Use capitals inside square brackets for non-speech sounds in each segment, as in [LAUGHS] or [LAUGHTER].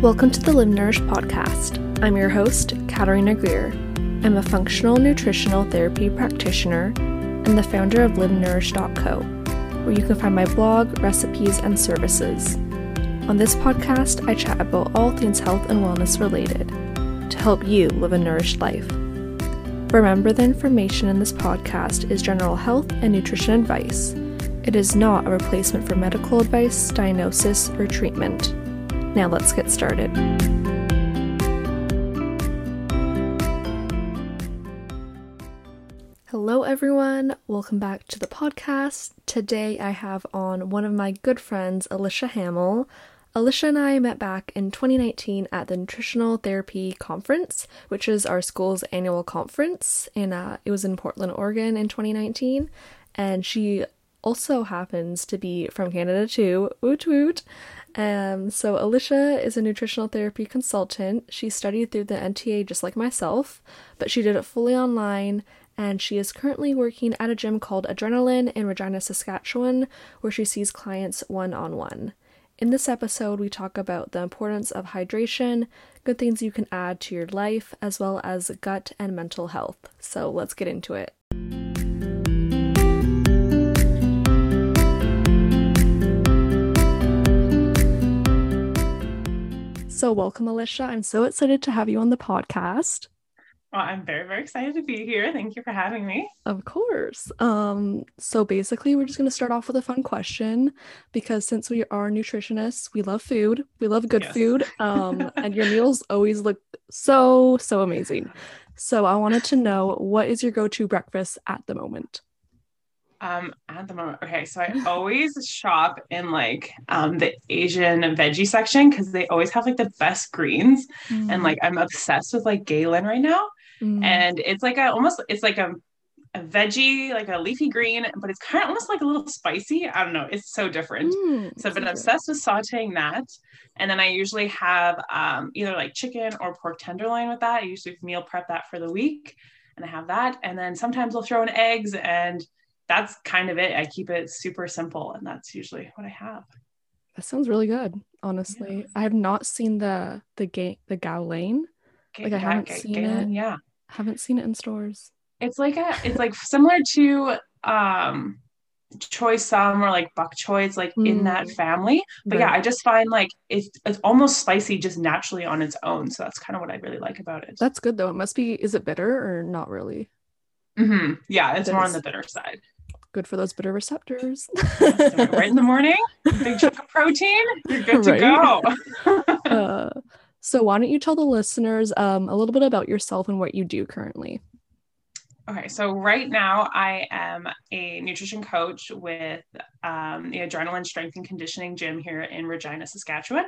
Welcome to the Live Nourished podcast. I'm your host, Katarina Greer. I'm a functional nutritional therapy practitioner and the founder of LiveNourished.co, where you can find my blog, recipes, and services. On this podcast, I chat about all things health and wellness related to help you live a nourished life. Remember, the information in this podcast is general health and nutrition advice. It is not a replacement for medical advice, diagnosis, or treatment. Now let's get started. Hello, everyone. Welcome back to the podcast. Today I have on one of my good friends, Alisha Hamill. Alicia and I met back in 2019 at the Nutritional Therapy Conference, which is our school's annual conference, and uh, it was in Portland, Oregon in 2019. And she also happens to be from Canada too. Woot woot. Um, so Alisha is a nutritional therapy consultant. She studied through the NTA just like myself, but she did it fully online and she is currently working at a gym called Adrenaline in Regina, Saskatchewan, where she sees clients one on one. In this episode, we talk about the importance of hydration, good things you can add to your life, as well as gut and mental health. So let's get into it. So, welcome, Alisha. I'm so excited to have you on the podcast. Well, I'm very, very excited to be here. Thank you for having me. Of course. Um, so basically we're just gonna start off with a fun question because since we are nutritionists, we love food, we love good yes. food. Um, [LAUGHS] and your meals always look so, so amazing. So I wanted to know what is your go-to breakfast at the moment? Um, at the moment, okay, so I always shop in like um the Asian veggie section because they always have like the best greens, mm. and like I'm obsessed with like gai lan right now, mm. and it's like a almost it's like a a veggie, like a leafy green, but it's kind of almost like a little spicy. I don't know. It's so different. Mm, so I've been obsessed with sauteing that. And then I usually have um, either like chicken or pork tenderloin with that. I usually meal prep that for the week and I have that. And then sometimes I'll throw in eggs and that's kind of it. I keep it super simple, and that's usually what I have. That sounds really good. Honestly, yeah. I have not seen the the game the gai lan. like I haven't seen it. Yeah, haven't seen it in stores. It's like a. It's like similar to um choy sum or like bok choy it's like mm. in that family but right. yeah i just find like it's it's almost spicy just naturally on its own so that's kind of what i really like about it that's good though it must be is it bitter or not really mm-hmm. yeah it's more on the bitter side good for those bitter receptors. right in the morning, [LAUGHS] big chunk of protein, you're good to go. [LAUGHS] uh, so, why don't you tell the listeners um, a little bit about yourself and what you do currently? Okay, so right now I am a nutrition coach with um, the Adrenaline Strength and Conditioning Gym here in Regina, Saskatchewan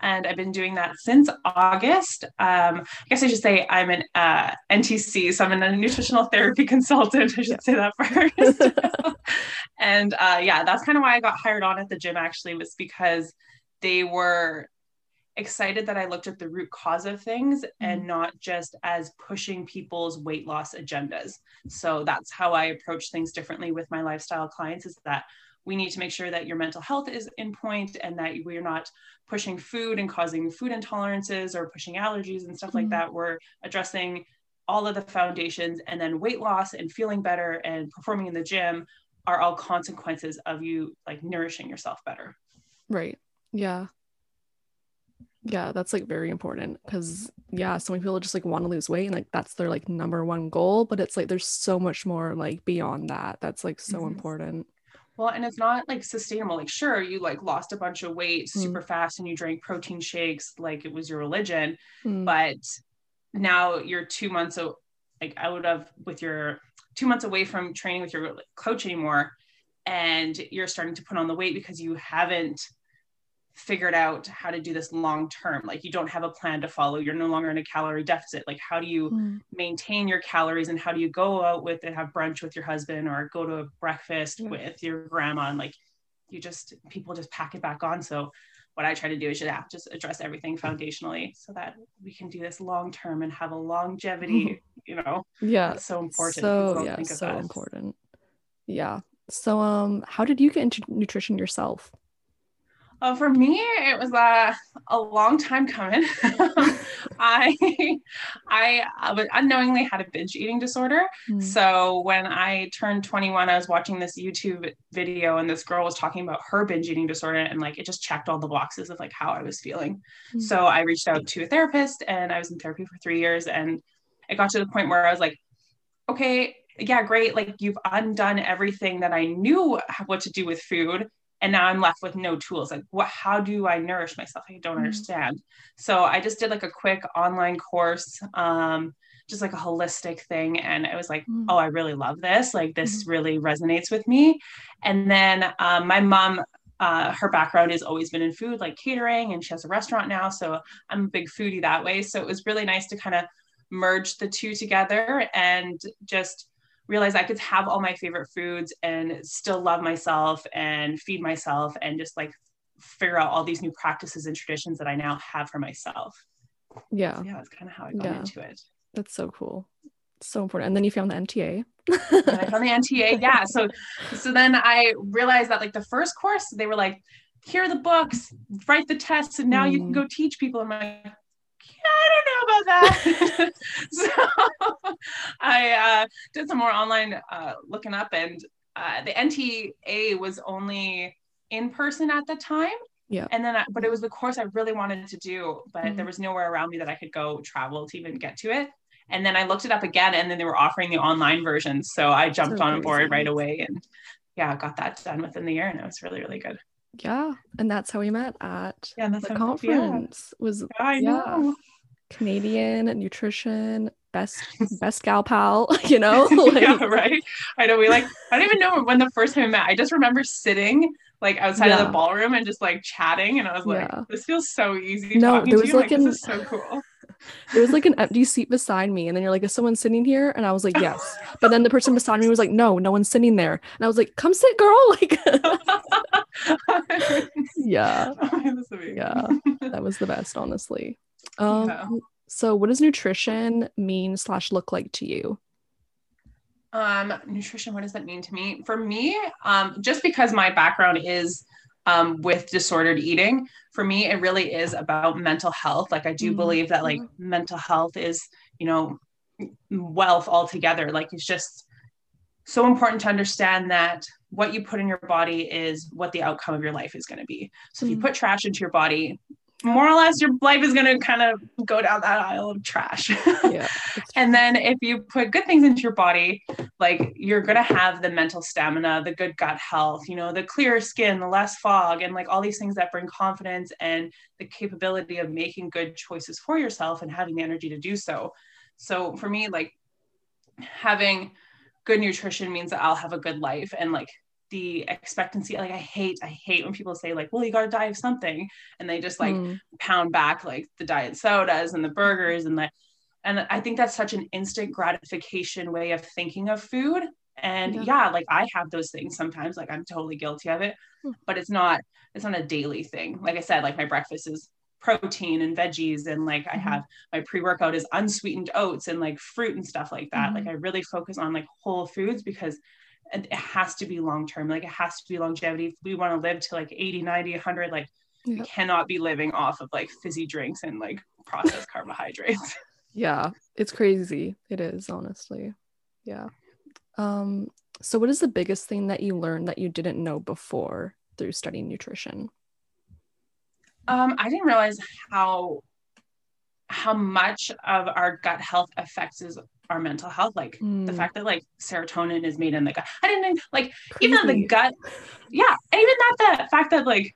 and I've been doing that since August. Um, I guess I should say I'm an uh, NTC, so I'm a nutritional therapy [LAUGHS] consultant. I should say that [LAUGHS] first. and uh, yeah, that's kind of why I got hired on at the gym. Actually, was because they were excited that I looked at the root cause of things mm-hmm. and not just as pushing people's weight loss agendas. So that's how I approach things differently with my lifestyle clients. Is that we need to make sure that your mental health is in point and that we're not pushing food and causing food intolerances or pushing allergies and stuff mm-hmm. like that. We're addressing all of the foundations and then weight loss and feeling better and performing in the gym are all consequences of you like nourishing yourself better. Right. Yeah. Yeah, that's like very important because yeah, so many people just like want to lose weight and like that's their like number one goal, but it's like there's so much more like beyond that. That's like so mm-hmm. important. Well, and it's not like sustainable. Like, sure, you like lost a bunch of weight mm. super fast and you drank protein shakes like it was your religion, mm. but now you're two months o- like out of with your two months away from training with your coach anymore, and you're starting to put on the weight because you haven't figured out how to do this long term like you don't have a plan to follow you're no longer in a calorie deficit like how do you mm. maintain your calories and how do you go out with and have brunch with your husband or go to a breakfast mm. with your grandma and like you just people just pack it back on. So what i try to do is yeah, just address everything foundationally so that we can do this long term and have a longevity you know? Yeah. That's so important. So yeah so important. Yeah. So um how did you get into nutrition yourself Well, for me, it was a, a long time coming. [LAUGHS] I, I unknowingly had a binge eating disorder. Mm. So when I turned 21, I was watching this YouTube video and this girl was talking about her binge eating disorder and like it just checked all the boxes of like how I was feeling. Mm. So I reached out to a therapist and I was in therapy for three years and it got to the point where I was like, okay, yeah, great. Like you've undone everything that I knew what to do with food and now i'm left with no tools. Like what how do i nourish myself? I don't mm understand. So i just did like a quick online course um just like a holistic thing and it was like mm. oh i really love this. Like this mm really resonates with me. And then um, my mom uh, her background has always been in food like catering and she has a restaurant now so i'm a big foodie that way. So it was really nice to kind of merge the two together and just realize I could have all my favorite foods and still love myself and feed myself and just like figure out all these new practices and traditions that I now have for myself. Yeah. So yeah, that's kind of how I got yeah. into it. That's so cool. So important. And then you found the NTA. I found the NTA. [LAUGHS] Yeah. So so then I realized that like the first course, they were like, here are the books, write the tests, and now mm. you can mm. go teach people. I'm like, I don't know about that. so I uh, did some more online uh, looking up, and uh, the NTA was only in person at the time. Yeah. And then, I, but it was the course I really wanted to do, but mm-hmm. there was nowhere around me that I could go travel to even get to it. And then I looked it up again, and then they were offering the online versions, so I jumped so on board right away, and yeah, got that done within the year, and it was really, really good. Yeah, and that's how we met at yeah, the conference. Yeah. Was I yeah. know Canadian nutrition best [LAUGHS] best gal pal, [LAUGHS] you know? [LAUGHS] like, yeah, right. I know we like I don't even know when the first time we met. I just remember sitting like outside yeah. of the ballroom and just like chatting and I was like, yeah. this feels so easy. No, there was like, like an, this is so cool. There was like an empty seat beside me, and then you're like, "Is someone sitting here?" And I was like, "Yes." But then the person beside me was like, "No, no one's sitting there." And I was like, "Come sit, girl!" Like, yeah, oh, yeah, that was the best, honestly. Um, yeah. So, what does nutrition mean slash look like to you? Um, nutrition. What does that mean to me? For me, um, just because my background is um, with disordered eating, for me, it really is about mental health. Like, I do mm-hmm. believe that like mm-hmm. mental health is, you know, wealth altogether. Like, it's just so important to understand that what you put in your body is what the outcome of your life is going to be. So, if you mm-hmm. put trash into your body, more or less your life is going to kind of go down that aisle of trash. [LAUGHS] yeah, and then if you put good things into your body, like you're going to have the mental stamina, the good gut health, you know, the clearer skin, the less fog, and like all these things that bring confidence and the capability of making good choices for yourself and having the energy to do so. So for me, like having good nutrition means that I'll have a good life and like the expectancy like i hate i hate when people say like well you got to die of something and they just like mm. pound back like the diet sodas and the burgers and the and i think that's such an instant gratification way of thinking of food and yeah. yeah like i have those things sometimes like i'm totally guilty of it mm. but it's not it's not a daily thing like i said like my breakfast is protein and veggies and like mm-hmm. i have my pre-workout is unsweetened oats and like fruit and stuff like that mm-hmm. like i really focus on like whole foods because it has to be long term like it has to be longevity. If we want to live to like 80 90 100 like we cannot be living off of like fizzy drinks and like processed carbohydrates. [LAUGHS] Yeah it's crazy. It is honestly. Yeah. Um so what is the biggest thing that you learned that you didn't know before through studying nutrition? Um i didn't realize how how much of our gut health affects our mental health like mm. the hmm. fact that like serotonin is made in the gut i didn't like Crazy. even the gut yeah even that the fact that like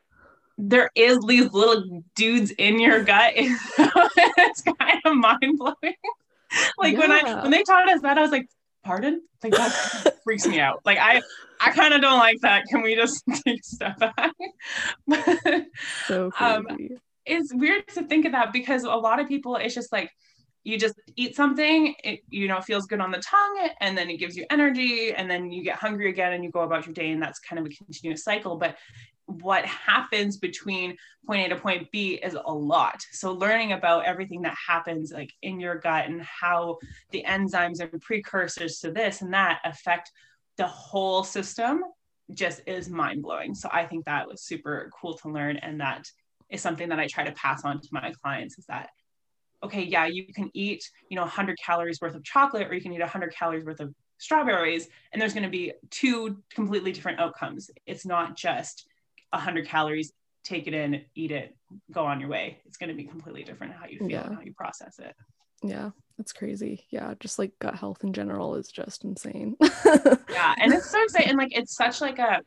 there is these little dudes in your gut is [LAUGHS] it's kind of mind-blowing like yeah. when i when they taught us that i was like pardon like that [LAUGHS] freaks me out like i i kind of don't like that can we just [LAUGHS] take a step back so crazy. um it's weird to think of that because a lot of people it's just like you just eat something it you know feels good on the tongue and then it gives you energy and then you get hungry again and you go about your day and that's kind of a continuous cycle but what happens between point A to point B is a lot. So learning about everything that happens like in your gut and how the enzymes and precursors to this and that affect the whole system just is mind blowing. So I think that was super cool to learn. And that is something that I try to pass on to my clients is that, okay, yeah, you can eat, you know, 100 calories worth of chocolate or you can eat 100 calories worth of strawberries, and there's going to be two completely different outcomes. It's not just 100 calories, take it in, eat it, go on your way. It's going to be completely different how you feel yeah. and how you process it. Yeah, it's crazy. Yeah, just like gut health in general is just insane. yeah, and it's so [LAUGHS] exciting. And like it's such like a,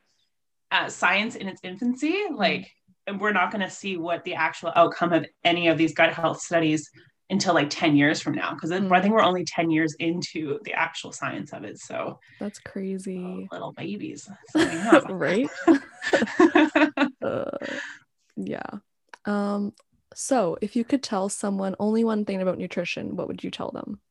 science in its infancy. Like, we're not going to see what the actual outcome of any of these gut health studies until like 10 years from now because mm. I think we're only 10 years into the actual science of it. So that's crazy. Oh, little babies. [LAUGHS] right? [LAUGHS] [LAUGHS] uh, yeah. Um, so if you could tell someone only one thing about nutrition, what would you tell them?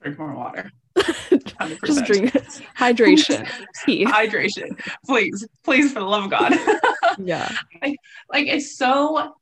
Drink more water. [LAUGHS] Just drink hydration. [LAUGHS] hydration. Please, please, for the love of God. [LAUGHS] yeah. Like, like it's so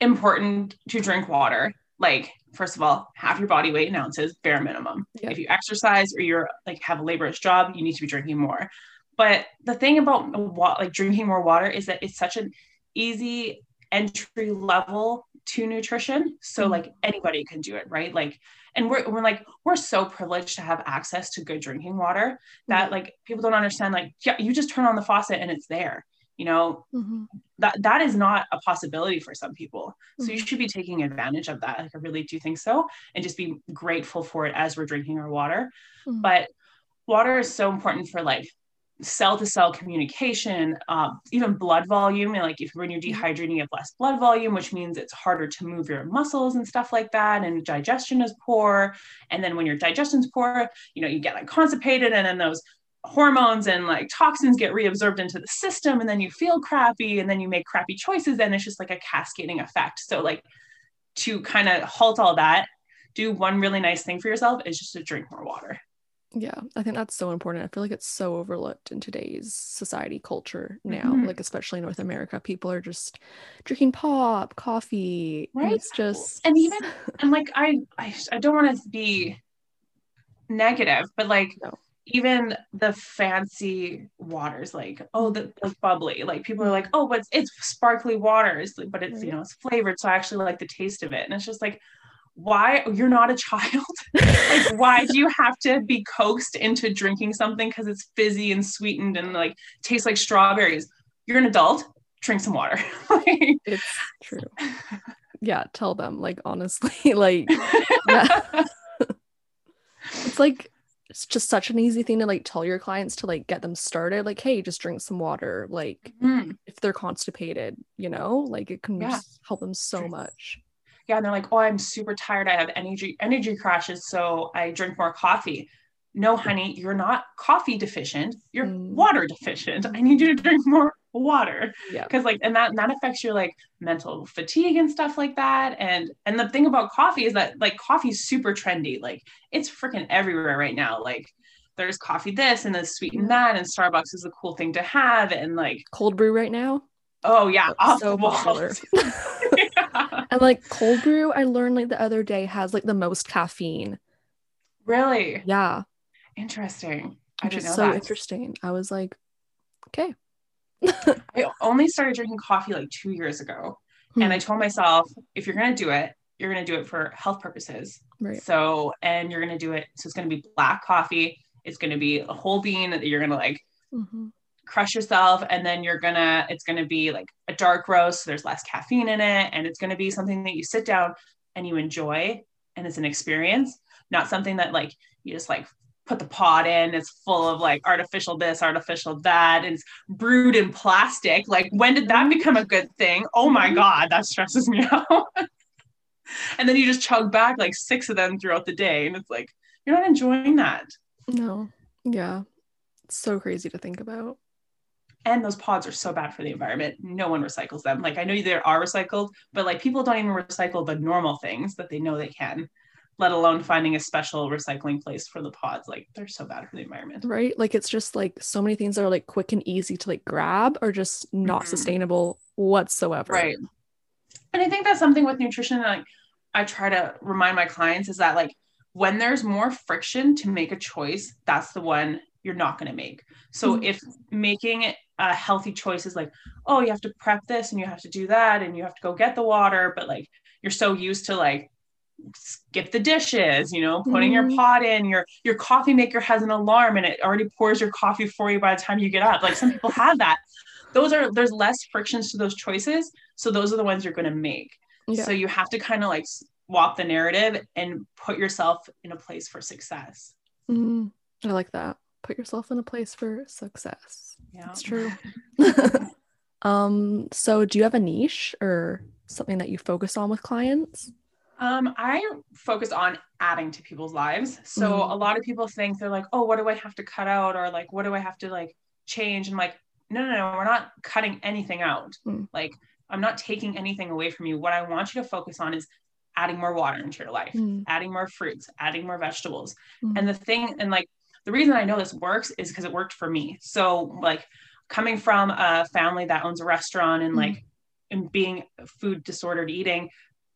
important to drink water like first of all half your body weight in ounces bare minimum yep. if you exercise or you're like have a laborious job you need to be drinking more but the thing about like drinking more water is that it's such an easy entry level to nutrition so mm-hmm. like anybody can do it right like and we're, we're like we're so privileged to have access to good drinking water that mm-hmm. like people don't understand like yeah you just turn on the faucet and it's there you know mm-hmm. that that is not a possibility for some people so mm-hmm. you should be taking advantage of that like i really do think so and just be grateful for it as we're drinking our water mm-hmm. but water is so important for like cell to cell communication, uh, even blood volume. And like if when you're mm-hmm. dehydrating, you have less blood volume, which means it's harder to move your muscles and stuff like that. And digestion is poor. And then when your digestion's poor, you know, you get like constipated, and then those hormones and like toxins get reabsorbed into the system and then you feel crappy and then you make crappy choices and it's just like a cascading effect so like to kind of halt all that do one really nice thing for yourself is just to drink more water yeah i think that's so important. I feel like it's so overlooked in today's society culture now mm-hmm. like especially north america people are just drinking pop coffee right. it's just and even [LAUGHS] and like i i, I don't want to be negative but like no. even the fancy waters like oh the like bubbly like people are like oh but it's, it's sparkly waters but it's you know it's flavored so i actually like the taste of it. And it's just like why you're not a child? [LAUGHS] Like why do you have to be coaxed into drinking something because it's fizzy and sweetened and like tastes like strawberries? You're an adult. Drink some water. [LAUGHS] It's true. [LAUGHS] Yeah tell them like honestly like it's like it's just such an easy thing to like tell your clients to like get them started. Like hey just drink some water like mm. if they're constipated you know? Like it can yeah. help them so much yeah and they're like oh i'm super tired. I have energy energy crashes so i drink more coffee. No honey you're not coffee deficient. You're mm. water deficient. I need you to drink more water. Yeah. Because like and that and that affects your like mental fatigue and stuff like that and and the thing about coffee is that like coffee is super trendy. Like it's freaking everywhere right now. Like there's coffee this and then sweet and that and starbucks is a cool thing to have and like cold brew right now? Oh yeah off so popular. [LAUGHS] and like cold brew i learned like the other day has like the most caffeine really yeah interesting i didn't know so that. interesting i was like okay [LAUGHS] I only started drinking coffee like two years ago. Hmm. And I told myself, if you're going to do it, you're going to do it for health purposes. Right. So, and you're going to do it. So it's going to be black coffee. It's going to be a whole bean that you're going to like mm-hmm. Crush yourself. And then you're to, it's to be like a dark roast. So there's less caffeine in it. And it's to be something that you sit down and you enjoy. And it's an experience, not something that like you just like put the pot in it's full of like artificial this artificial that and it's brewed in plastic like when did that become a good thing oh my mm-hmm. god that stresses me [LAUGHS] out and then you just chug back like six of them throughout the day and it's like you're not enjoying that no yeah it's so crazy to think about and those pods are so bad for the environment no one recycles them like i know they are recycled but like people don't even recycle the normal things that they know they can let alone finding a special recycling place for the pods. Like they're so bad for the environment. Right. Like it's just like so many things that are like quick and easy to like grab are just not mm-hmm. sustainable whatsoever. Right. And I think that's something with nutrition. Like I try to remind my clients is that like when there's more friction to make a choice, that's the one you're not going to make. So mm-hmm. if making a healthy choice is like, oh, you have to prep this and you have to do that and you have to go get the water, but like you're so used to like skip the dishes, you know, putting mm-hmm. your pot in, your your coffee maker has an alarm and it already pours your coffee for you by the time you get up. Like some people have that. Those are there's less frictions to those choices. So those are the ones you're going to make. Yeah. So you have to kind of like swap the narrative and put yourself in a place for success. Mm-hmm. I like that. Put yourself in a place for success. Yeah. That's true. [LAUGHS] [LAUGHS] um so do you have a niche or something that you focus on with clients? Um, I focus on adding to people's lives. So mm. a lot of people think they're like, oh, what do I have to cut out? Or like, what do I have to like change? And like, no, no, no, we're not cutting anything out. Mm. Like, I'm not taking anything away from you. What I want you to focus on is adding more water into your life, mm. adding more fruits, adding more vegetables. Mm. And the thing, and like the reason I know this works is because it worked for me. So like coming from a family that owns a restaurant and mm. like and being food disordered eating,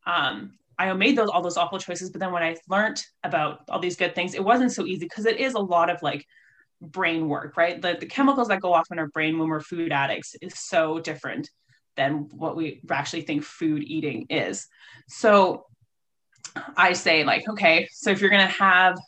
um, I made those all those awful choices. But then when I learned about all these good things, it wasn't so easy because it is a lot of like brain work, right? The, the chemicals that go off in our brain when we're food addicts is so different than what we actually think food eating is. So I say, like, okay, so if you're going to have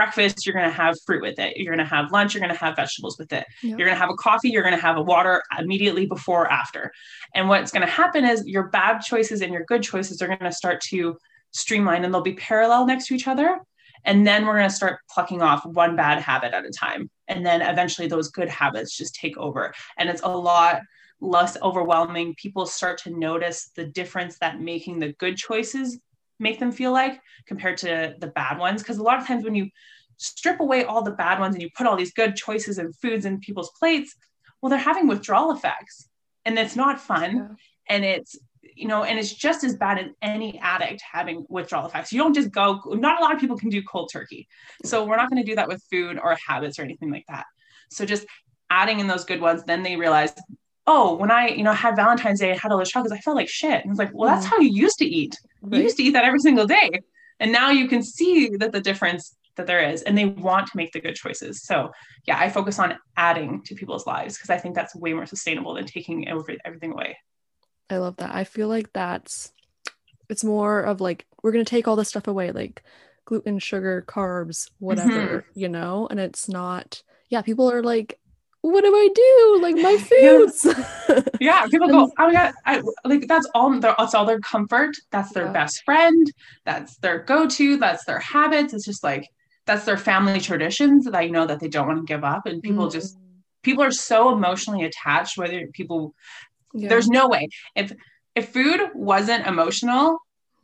breakfast, you're going to have fruit with it. You're going to have lunch, you're going to have vegetables with it. Yep. You're going to have a coffee, you're going to have a water immediately before or after. And what's going to happen is your bad choices and your good choices are going to start to streamline and they'll be parallel next to each other. And then we're going to start plucking off one bad habit at a time. And then eventually those good habits just take over. And it's a lot less overwhelming. People start to notice the difference that making the good choices make them feel like compared to the bad ones. Because a lot of times when you strip away all the bad ones and you put all these good choices and foods in people's plates, well, they're having withdrawal effects and it's not fun. Yeah. And it's you know, and it's just as bad as any addict having withdrawal effects. You don't just go, not a lot of people can do cold turkey. So we're not going to do that with food or habits or anything like that. So just adding in those good ones, then they realize, oh, when I, you know, had Valentine's Day and had all those chocolates, I felt like shit. And it's like, well, that's how you used to eat. You used to eat that every single day. And now you can see that the difference that there is and they want to make the good choices. So yeah, I focus on adding to people's lives because I think that's way more sustainable than taking everything away. I love that. I feel like that's it's more of like we're going to take all this stuff away like gluten, sugar, carbs, whatever, mm-hmm. you know? And it's not yeah, people are like what do I do? Like my [LAUGHS] foods. Yeah, [LAUGHS] yeah people go, oh my god, I, like that's all. Their, that's all their comfort. That's their yeah. best friend. That's their go-to. That's their habits. It's just like that's their family traditions that I know that they don't want to give up. And people mm. just people are so emotionally attached. Whether people yeah. There's no way. If if food wasn't emotional,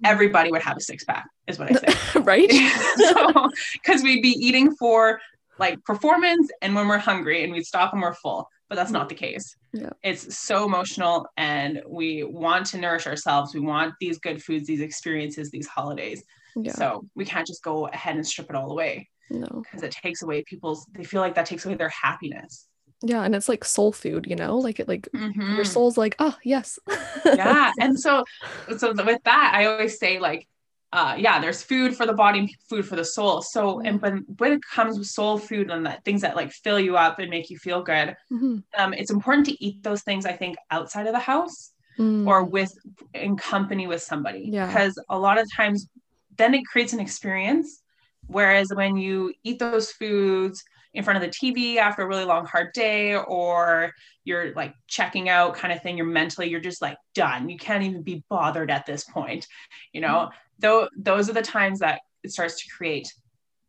everybody would have a six pack, is what I say. [LAUGHS] right. so because we'd be eating for like performance and when we're hungry and we'd stop when we're full. But that's not the case. Yeah. It's so emotional and we want to nourish ourselves. We want these good foods, these experiences, these holidays. Yeah. So we can't just go ahead and strip it all away. No. Because it takes away people's they feel like that takes away their happiness yeah and it's like soul food you know like it like mm-hmm. your soul's like oh yes [LAUGHS] yeah and so so with that i always say like uh yeah there's food for the body food for the soul so and when when it comes with soul food and that things that like fill you up and make you feel good mm-hmm. um it's important to eat those things i think outside of the house mm. or with in company with somebody yeah. because a lot of times then it creates an experience whereas when you eat those foods in front of the TV after a really long hard day or you're like checking out kind of thing you're mentally you're just like done. You can't even be bothered at this point you know? Mm-hmm. though those are the times that it starts to create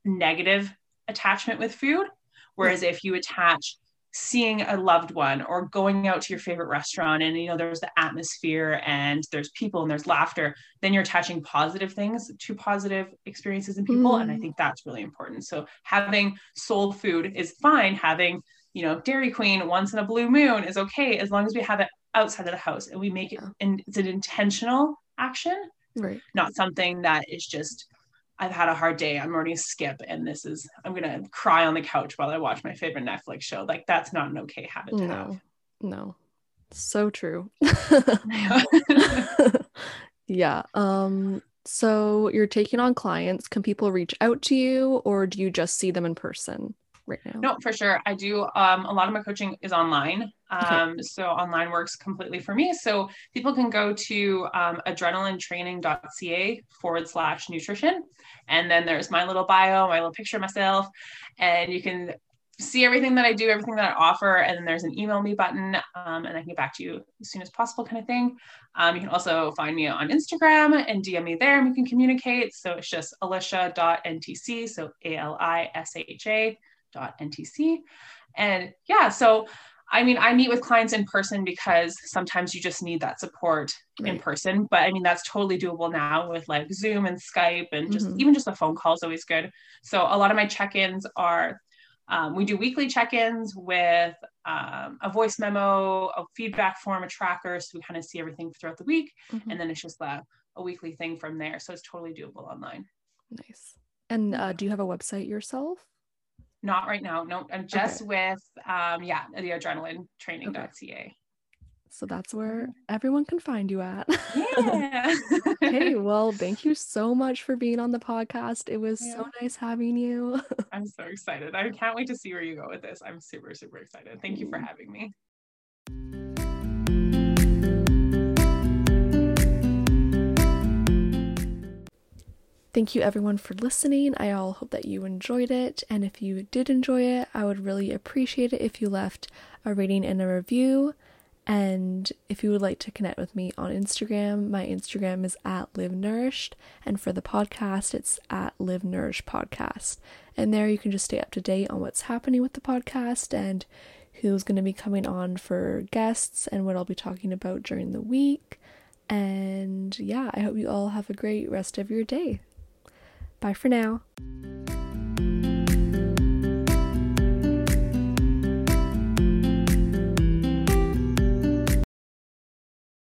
negative attachment with food whereas if you attach seeing a loved one or going out to your favorite restaurant and you know there's the atmosphere and there's people and there's laughter then you're attaching positive things to positive experiences and people mm. and i mm. think that's really important so having soul food is fine having you know dairy queen once in a blue moon is okay as long as we have it outside of the house and we make it and it's an intentional action right not something that is just I've had a hard day. I'm already skip, and this is I'm gonna cry on the couch while I watch my favorite Netflix show. Like that's not an okay habit to no, have. No, so true. [LAUGHS] [LAUGHS] yeah. Um. So you're taking on clients. Can people reach out to you, or do you just see them in person? right now? No, for sure. I do. Um, a lot of my coaching is online. Um, okay. So online works completely for me. So people can go to um, adrenalinetraining.ca forward slash nutrition. And then there's my little bio, my little picture of myself. And you can see everything that I do, everything that I offer, and then there's an email me button, um, and I can get back to you as soon as possible, kind of thing. Um, you can also find me on Instagram and DM me there, and we can communicate. So it's just alisha.ntc, so A L I S H A dot NTC. And yeah, so I mean, I meet with clients in person because sometimes you just need that support right. in person. But I mean, that's totally doable now with like Zoom and Skype and just mm-hmm. even just a phone call is always good. So a lot of my check ins are um, we do weekly check ins with um, a voice memo, a feedback form, a tracker. So we kind of see everything throughout the week. Mm-hmm. And then it's just a, a weekly thing from there. So it's totally doable online. Nice. And uh, do you have a website yourself? Not right now. No, I'm just okay. with, um, yeah, the adrenaline training.ca. Okay. So that's where everyone can find you at. Yeah. [LAUGHS] hey, [LAUGHS] well, thank you so much for being on the podcast. It was yeah. so nice having you. I'm so excited. I can't wait to see where you go with this. I'm super, super excited. Thank you for having me. Thank you everyone for listening. I all hope that you enjoyed it. And if you did enjoy it, I would really appreciate it if you left a rating and a review. And if you would like to connect with me on Instagram, my Instagram is at Live Nourished. And for the podcast, it's at Live Nourished Podcast. And there you can just stay up to date on what's happening with the podcast and who's going to be coming on for guests and what I'll be talking about during the week. And yeah, I hope you all have a great rest of your day. Bye for now.